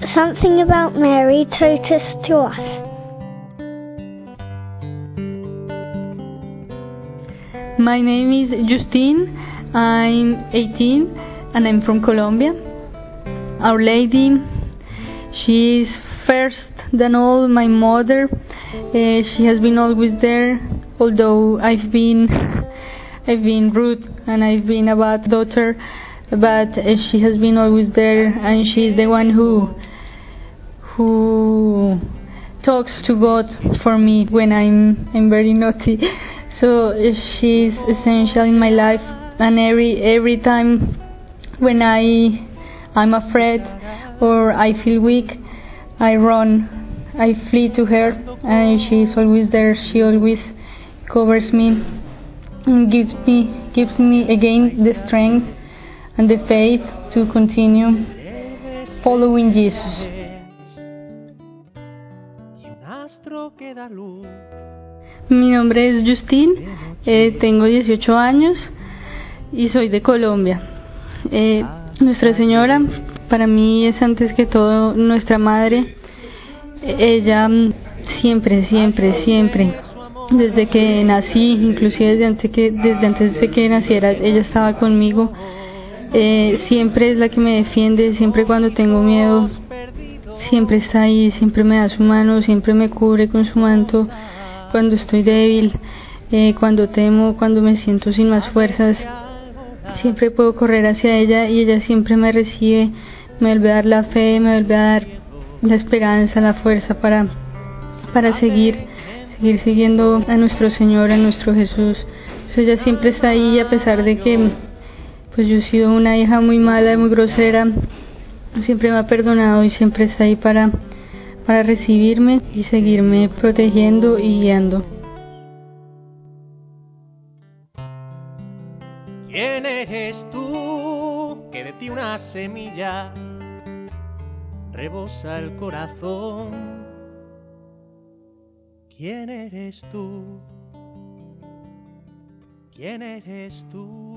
Something about Mary taught us to us. My name is Justine. I'm 18 and I'm from Colombia. Our Lady, she is first than all my mother. Uh, she has been always there, although I've been I've been rude and I've been a bad daughter, but uh, she has been always there, and she's the one who who talks to God for me when I'm I'm very naughty. So she's essential in my life, and every every time when I I'm afraid or I feel weak, I run, I flee to her, and she's always there. She always covers me and gives me gives me again the strength and the faith to continue following Jesus. Mi nombre es Justine, eh, tengo 18 años y soy de Colombia. Eh, nuestra Señora para mí es antes que todo nuestra madre. Ella siempre, siempre, siempre, desde que nací, inclusive desde antes, que, desde antes de que naciera, ella estaba conmigo. Eh, siempre es la que me defiende, siempre cuando tengo miedo, siempre está ahí, siempre me da su mano, siempre me cubre con su manto cuando estoy débil, eh, cuando temo, cuando me siento sin más fuerzas. Siempre puedo correr hacia ella y ella siempre me recibe, me vuelve a dar la fe, me vuelve a dar la esperanza, la fuerza para, para seguir, seguir siguiendo a nuestro Señor, a nuestro Jesús. Ella siempre está ahí a pesar de que pues yo he sido una hija muy mala, muy grosera, siempre me ha perdonado y siempre está ahí para, para recibirme y seguirme protegiendo y guiando. ¿Quién eres tú que de ti una semilla rebosa el corazón? ¿Quién eres tú? ¿Quién eres tú?